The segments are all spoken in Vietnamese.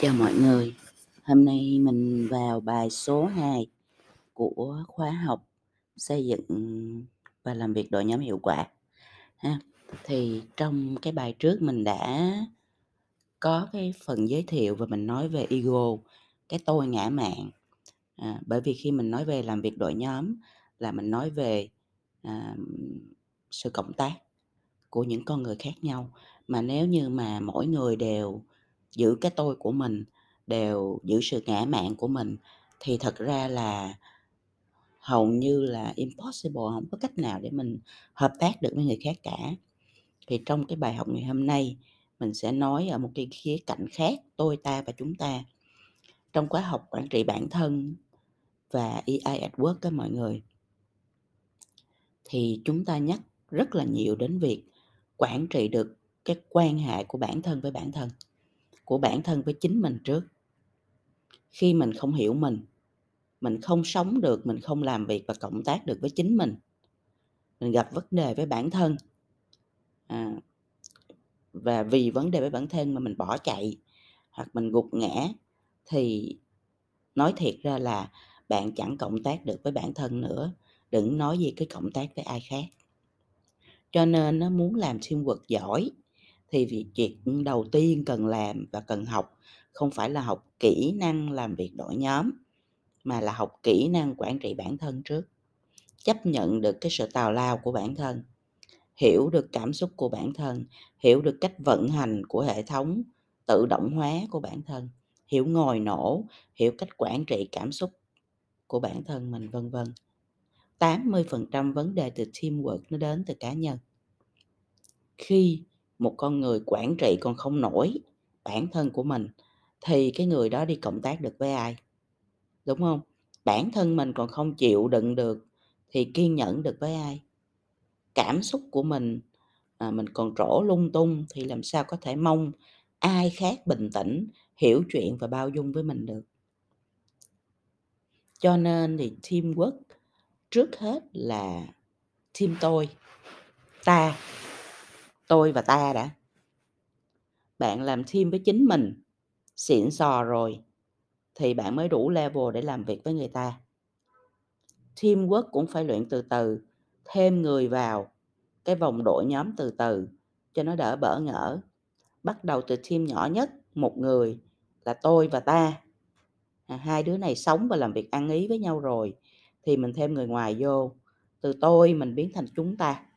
Chào mọi người, hôm nay mình vào bài số 2 của khóa học xây dựng và làm việc đội nhóm hiệu quả ha. Thì trong cái bài trước mình đã có cái phần giới thiệu và mình nói về ego, cái tôi ngã mạn. À, bởi vì khi mình nói về làm việc đội nhóm là mình nói về à, sự cộng tác của những con người khác nhau mà nếu như mà mỗi người đều giữ cái tôi của mình, đều giữ sự ngã mạn của mình. Thì thật ra là hầu như là impossible không có cách nào để mình hợp tác được với người khác cả. Thì trong cái bài học ngày hôm nay, mình sẽ nói ở một cái khía cạnh khác, tôi, ta và chúng ta. Trong khóa học quản trị bản thân và EI at work các mọi người, thì chúng ta nhắc rất là nhiều đến việc quản trị được cái quan hệ của bản thân với bản thân của bản thân với chính mình trước. Khi mình không hiểu mình mình không sống được mình không làm việc và cộng tác được với chính mình mình gặp vấn đề với bản thân à, và vì vấn đề với bản thân mà mình bỏ chạy hoặc mình gục ngã thì nói thiệt ra là bạn chẳng cộng tác được với bản thân nữa đừng nói gì cái cộng tác với ai khác. Cho nên nó muốn làm xuyên quật giỏi thì việc chuyện đầu tiên cần làm và cần học không phải là học kỹ năng làm việc đội nhóm, mà là học kỹ năng quản trị bản thân trước. Chấp nhận được cái sự tào lao của bản thân, hiểu được cảm xúc của bản thân, hiểu được cách vận hành của hệ thống tự động hóa của bản thân, hiểu ngồi nổ, hiểu cách quản trị cảm xúc của bản thân mình, vân vân. 80% vấn đề từ teamwork nó đến từ cá nhân. Khi một con người quản trị còn không nổi bản thân của mình thì cái người đó đi cộng tác được với ai? Đúng không? Bản thân mình còn không chịu đựng được thì kiên nhẫn được với ai? Cảm xúc của mình à, mình còn trổ lung tung thì làm sao có thể mong ai khác bình tĩnh hiểu chuyện và bao dung với mình được? Cho nên thì teamwork trước hết là team tôi ta tôi và ta đã. Bạn làm team với chính mình xịn sò rồi thì bạn mới đủ level để làm việc với người ta. Teamwork cũng phải luyện từ từ thêm người vào cái vòng đội nhóm từ từ cho nó đỡ bỡ ngỡ. Bắt đầu từ team nhỏ nhất một người là tôi và ta. À, hai đứa này sống và làm việc ăn ý với nhau rồi thì mình thêm người ngoài vô từ tôi mình biến thành chúng ta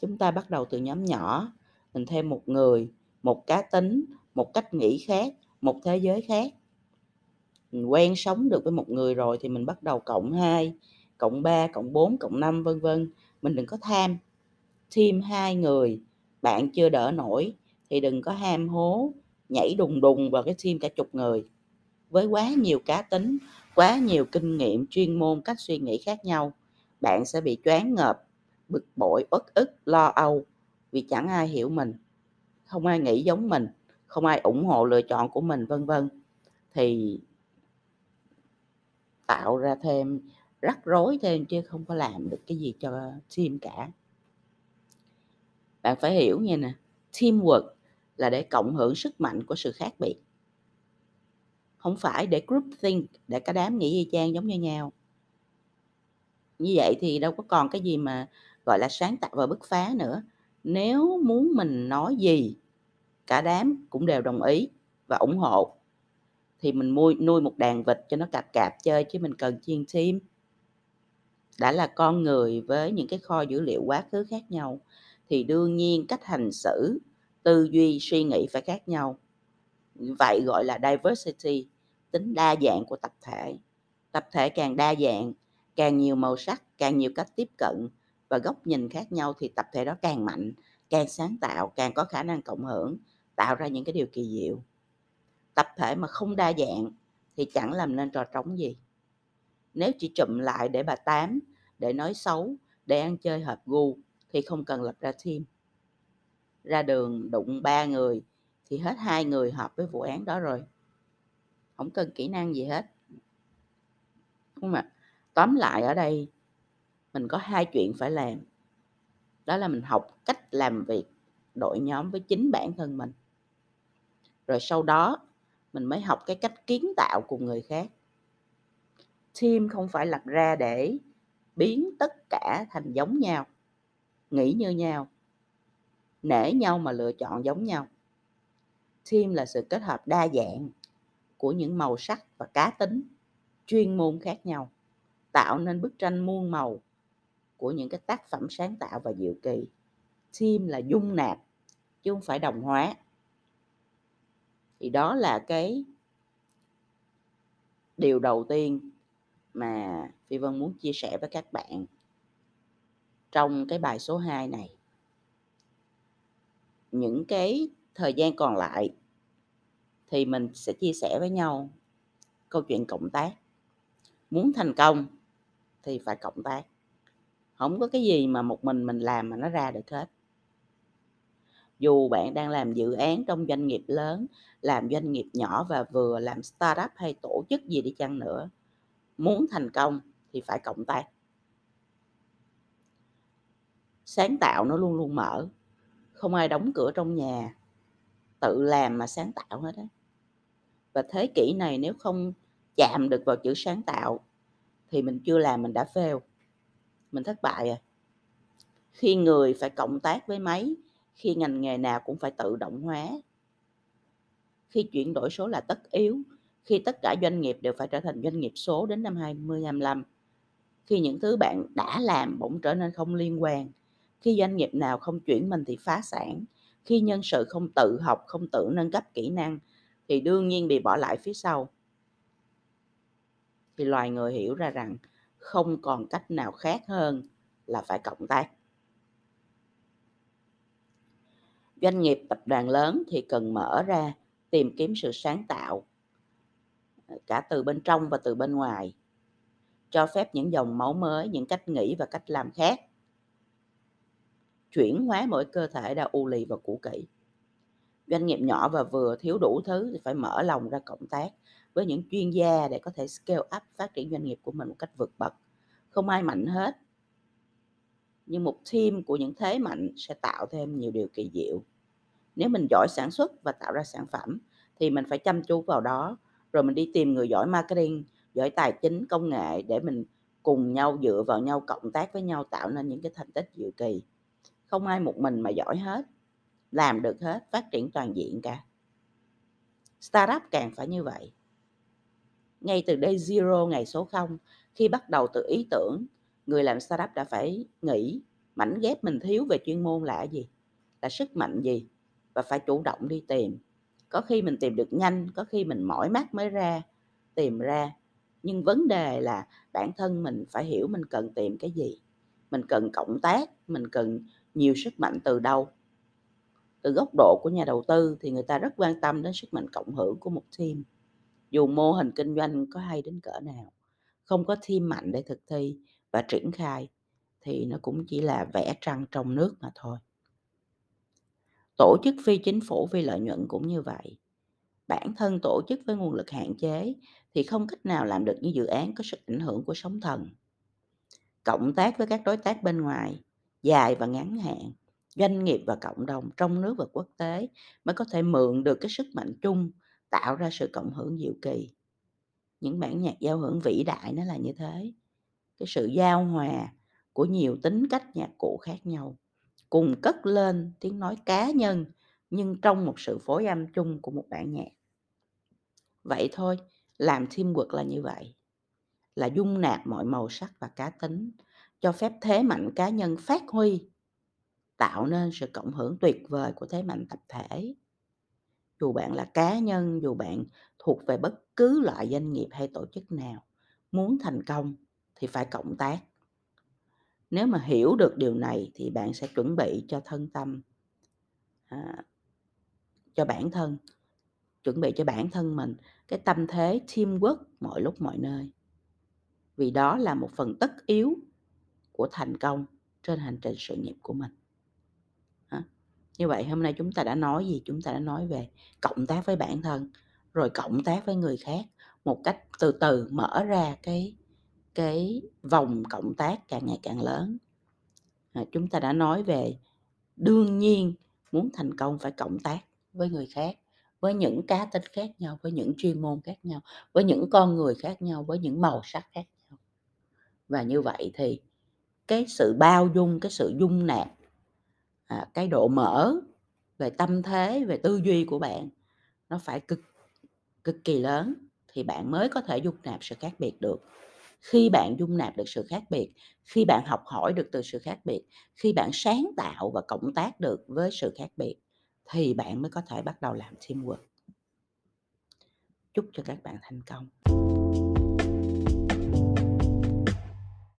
chúng ta bắt đầu từ nhóm nhỏ mình thêm một người một cá tính một cách nghĩ khác một thế giới khác mình quen sống được với một người rồi thì mình bắt đầu cộng 2, cộng 3, cộng 4, cộng 5 vân vân. Mình đừng có tham. thêm hai người, bạn chưa đỡ nổi thì đừng có ham hố nhảy đùng đùng vào cái team cả chục người với quá nhiều cá tính, quá nhiều kinh nghiệm, chuyên môn, cách suy nghĩ khác nhau. Bạn sẽ bị choáng ngợp, bực bội, uất ức, lo âu vì chẳng ai hiểu mình, không ai nghĩ giống mình, không ai ủng hộ lựa chọn của mình vân vân. Thì tạo ra thêm rắc rối thêm chứ không có làm được cái gì cho team cả. Bạn phải hiểu nha nè, teamwork là để cộng hưởng sức mạnh của sự khác biệt. Không phải để group think, để cả đám nghĩ y chang giống như nhau. Như vậy thì đâu có còn cái gì mà gọi là sáng tạo và bứt phá nữa. Nếu muốn mình nói gì, cả đám cũng đều đồng ý và ủng hộ thì mình nuôi nuôi một đàn vịt cho nó cạp cạp chơi chứ mình cần chiên team. Đã là con người với những cái kho dữ liệu quá khứ khác nhau thì đương nhiên cách hành xử, tư duy, suy nghĩ phải khác nhau. Vậy gọi là diversity, tính đa dạng của tập thể. Tập thể càng đa dạng, càng nhiều màu sắc, càng nhiều cách tiếp cận và góc nhìn khác nhau thì tập thể đó càng mạnh, càng sáng tạo, càng có khả năng cộng hưởng, tạo ra những cái điều kỳ diệu. Tập thể mà không đa dạng thì chẳng làm nên trò trống gì. Nếu chỉ chụm lại để bà tám để nói xấu để ăn chơi hợp gu thì không cần lập ra team. Ra đường đụng ba người thì hết hai người hợp với vụ án đó rồi. Không cần kỹ năng gì hết. Đúng không ạ? Tóm lại ở đây mình có hai chuyện phải làm. Đó là mình học cách làm việc đội nhóm với chính bản thân mình. Rồi sau đó, mình mới học cái cách kiến tạo cùng người khác. Team không phải lập ra để biến tất cả thành giống nhau, nghĩ như nhau, nể nhau mà lựa chọn giống nhau. Team là sự kết hợp đa dạng của những màu sắc và cá tính chuyên môn khác nhau, tạo nên bức tranh muôn màu của những cái tác phẩm sáng tạo và diệu kỳ team là dung nạp, chứ không phải đồng hóa thì đó là cái điều đầu tiên mà Phi Vân muốn chia sẻ với các bạn trong cái bài số 2 này. Những cái thời gian còn lại thì mình sẽ chia sẻ với nhau câu chuyện cộng tác. Muốn thành công thì phải cộng tác. Không có cái gì mà một mình mình làm mà nó ra được hết. Dù bạn đang làm dự án trong doanh nghiệp lớn, làm doanh nghiệp nhỏ và vừa, làm startup hay tổ chức gì đi chăng nữa, muốn thành công thì phải cộng tác. Sáng tạo nó luôn luôn mở, không ai đóng cửa trong nhà, tự làm mà sáng tạo hết á. Và thế kỷ này nếu không chạm được vào chữ sáng tạo thì mình chưa làm mình đã fail, mình thất bại rồi. Khi người phải cộng tác với máy, khi ngành nghề nào cũng phải tự động hóa. Khi chuyển đổi số là tất yếu, khi tất cả doanh nghiệp đều phải trở thành doanh nghiệp số đến năm 2025. Khi những thứ bạn đã làm bỗng trở nên không liên quan, khi doanh nghiệp nào không chuyển mình thì phá sản, khi nhân sự không tự học, không tự nâng cấp kỹ năng thì đương nhiên bị bỏ lại phía sau. Thì loài người hiểu ra rằng không còn cách nào khác hơn là phải cộng tác. Doanh nghiệp tập đoàn lớn thì cần mở ra tìm kiếm sự sáng tạo ờ, cả từ bên trong và từ bên ngoài, cho phép những dòng máu mới, những cách nghĩ và cách làm khác, chuyển hóa mỗi cơ thể đã u lì và cũ kỹ doanh nghiệp nhỏ và vừa thiếu đủ thứ thì phải mở lòng ra cộng tác với những chuyên gia để có thể scale up phát triển doanh nghiệp của mình một cách vượt bậc. Không ai mạnh hết. Nhưng một team của những thế mạnh sẽ tạo thêm nhiều điều kỳ diệu. Nếu mình giỏi sản xuất và tạo ra sản phẩm thì mình phải chăm chú vào đó, rồi mình đi tìm người giỏi marketing, giỏi tài chính, công nghệ để mình cùng nhau dựa vào nhau cộng tác với nhau tạo nên những cái thành tích diệu kỳ. Không ai một mình mà giỏi hết làm được hết, phát triển toàn diện cả. Startup càng phải như vậy. Ngay từ day zero, ngày số 0 khi bắt đầu từ ý tưởng, người làm startup đã phải nghĩ mảnh ghép mình thiếu về chuyên môn là gì, là sức mạnh gì, và phải chủ động đi tìm. Có khi mình tìm được nhanh, có khi mình mỏi mắt mới ra, tìm ra. Nhưng vấn đề là bản thân mình phải hiểu mình cần tìm cái gì. Mình cần cộng tác, mình cần nhiều sức mạnh từ đâu từ góc độ của nhà đầu tư thì người ta rất quan tâm đến sức mạnh cộng hưởng của một team. Dù mô hình kinh doanh có hay đến cỡ nào, không có team mạnh để thực thi và triển khai thì nó cũng chỉ là vẽ trăng trong nước mà thôi. Tổ chức phi chính phủ phi lợi nhuận cũng như vậy. Bản thân tổ chức với nguồn lực hạn chế thì không cách nào làm được những dự án có sức ảnh hưởng của sóng thần. Cộng tác với các đối tác bên ngoài, dài và ngắn hạn doanh nghiệp và cộng đồng trong nước và quốc tế mới có thể mượn được cái sức mạnh chung, tạo ra sự cộng hưởng diệu kỳ. Những bản nhạc giao hưởng vĩ đại nó là như thế. Cái sự giao hòa của nhiều tính cách nhạc cụ khác nhau, cùng cất lên tiếng nói cá nhân, nhưng trong một sự phối âm chung của một bản nhạc. Vậy thôi, làm teamwork là như vậy. Là dung nạp mọi màu sắc và cá tính, cho phép thế mạnh cá nhân phát huy tạo nên sự cộng hưởng tuyệt vời của thế mạnh tập thể. Dù bạn là cá nhân dù bạn thuộc về bất cứ loại doanh nghiệp hay tổ chức nào muốn thành công thì phải cộng tác. Nếu mà hiểu được điều này thì bạn sẽ chuẩn bị cho thân tâm à, cho bản thân chuẩn bị cho bản thân mình cái tâm thế teamwork mọi lúc mọi nơi. Vì đó là một phần tất yếu của thành công trên hành trình sự nghiệp của mình như vậy hôm nay chúng ta đã nói gì chúng ta đã nói về cộng tác với bản thân rồi cộng tác với người khác một cách từ từ mở ra cái cái vòng cộng tác càng ngày càng lớn à, chúng ta đã nói về đương nhiên muốn thành công phải cộng tác với người khác với những cá tính khác nhau, với những chuyên môn khác nhau, với những con người khác nhau, với những màu sắc khác nhau. Và như vậy thì cái sự bao dung, cái sự dung nạp, à, cái độ mở về tâm thế, về tư duy của bạn nó phải cực cực kỳ lớn thì bạn mới có thể dung nạp sự khác biệt được. Khi bạn dung nạp được sự khác biệt, khi bạn học hỏi được từ sự khác biệt, khi bạn sáng tạo và cộng tác được với sự khác biệt thì bạn mới có thể bắt đầu làm teamwork. Chúc cho các bạn thành công.